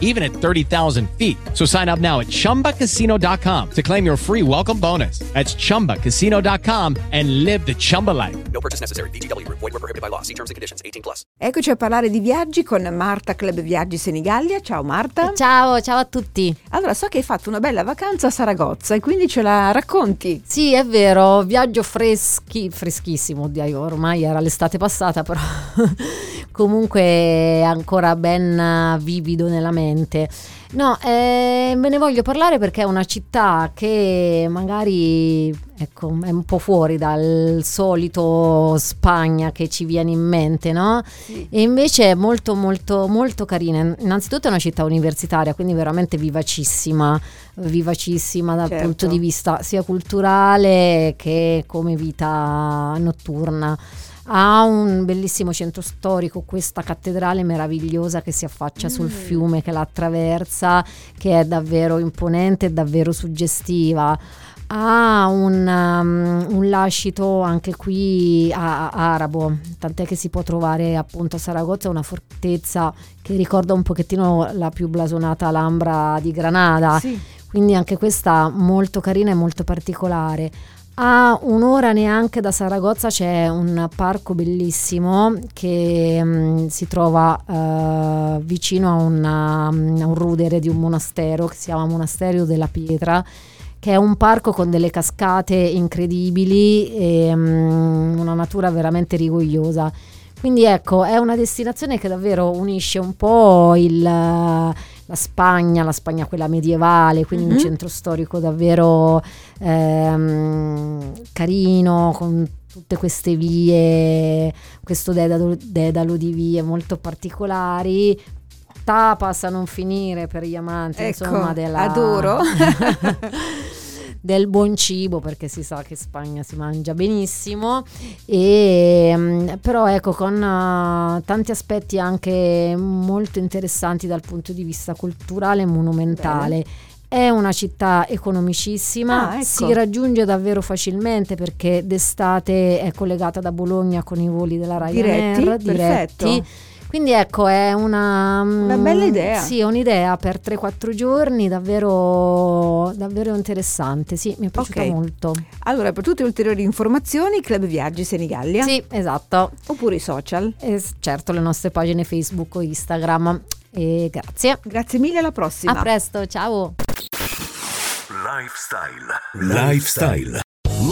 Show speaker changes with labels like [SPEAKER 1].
[SPEAKER 1] even at 30,000 feet. So sign up now at chumbacasino.com to claim your free welcome bonus. That's chumbacasino.com and live the Chumba life.
[SPEAKER 2] No purchase necessary. VGW Group. Void were prohibited by law. See terms and conditions. 18 plus.
[SPEAKER 3] Eccoci a parlare di viaggi con Marta Club Viaggi Senigallia. Ciao Marta.
[SPEAKER 4] Ciao, ciao a tutti.
[SPEAKER 3] Allora, so che hai fatto una bella vacanza a Saragozza e quindi ce la racconti.
[SPEAKER 4] Sì, è vero, viaggio freschi, freschissimo, oddio, ormai era l'estate passata, però comunque ancora ben vivido nella mente. No, eh, me ne voglio parlare perché è una città che magari ecco, è un po' fuori dal solito Spagna che ci viene in mente, no?
[SPEAKER 3] Sì.
[SPEAKER 4] E invece è molto molto molto carina. Innanzitutto è una città universitaria, quindi veramente vivacissima, vivacissima dal
[SPEAKER 3] Certo.
[SPEAKER 4] punto di vista sia culturale che come vita notturna. Ha un bellissimo centro storico, questa cattedrale meravigliosa che si affaccia sul fiume, che la attraversa, che è davvero imponente e davvero suggestiva. Ha un, um, un lascito anche qui a- a- arabo, tant'è che si può trovare appunto a Saragozza una fortezza che ricorda un pochettino la più blasonata Alhambra di Granada,
[SPEAKER 3] Sì.
[SPEAKER 4] quindi anche questa molto carina e molto particolare. A un'ora neanche da Saragozza c'è un parco bellissimo che mm, si trova eh, vicino a, una- a un rudere di un monastero che si chiama Monastero della Pietra, che è un parco con delle cascate incredibili e mm, una natura veramente rigogliosa. Quindi ecco, è una destinazione che davvero unisce un po' il, la Spagna, la Spagna quella medievale, quindi un
[SPEAKER 3] Mhm.
[SPEAKER 4] centro storico davvero ehm, carino, con tutte queste vie, questo dedalo, dedalo di vie molto particolari. Tapas a non finire per gli amanti,
[SPEAKER 3] Ecco,
[SPEAKER 4] insomma, della,
[SPEAKER 3] adoro.
[SPEAKER 4] del buon cibo perché si sa che in Spagna si mangia benissimo e mm, però ecco con eh, tanti aspetti anche molto interessanti dal punto di vista culturale e monumentale è una città economicissima,
[SPEAKER 3] Ah, ecco.
[SPEAKER 4] si raggiunge davvero facilmente perché d'estate è collegata da Bologna con i voli della Ryanair
[SPEAKER 3] Diretti?
[SPEAKER 4] diretti. Quindi ecco, è una,
[SPEAKER 3] Una bella idea.
[SPEAKER 4] Sì, è un'idea per 3-4 giorni davvero, davvero interessante. Sì, mi è piaciuta
[SPEAKER 3] Ok.
[SPEAKER 4] molto.
[SPEAKER 3] Allora, per tutte le ulteriori informazioni, Club Viaggi Senigallia
[SPEAKER 4] Sì, esatto.
[SPEAKER 3] oppure i social.
[SPEAKER 4] E certo, le nostre pagine Facebook o Instagram. E grazie.
[SPEAKER 3] Grazie mille, alla prossima.
[SPEAKER 4] A presto, ciao.
[SPEAKER 5] Lifestyle. Lifestyle.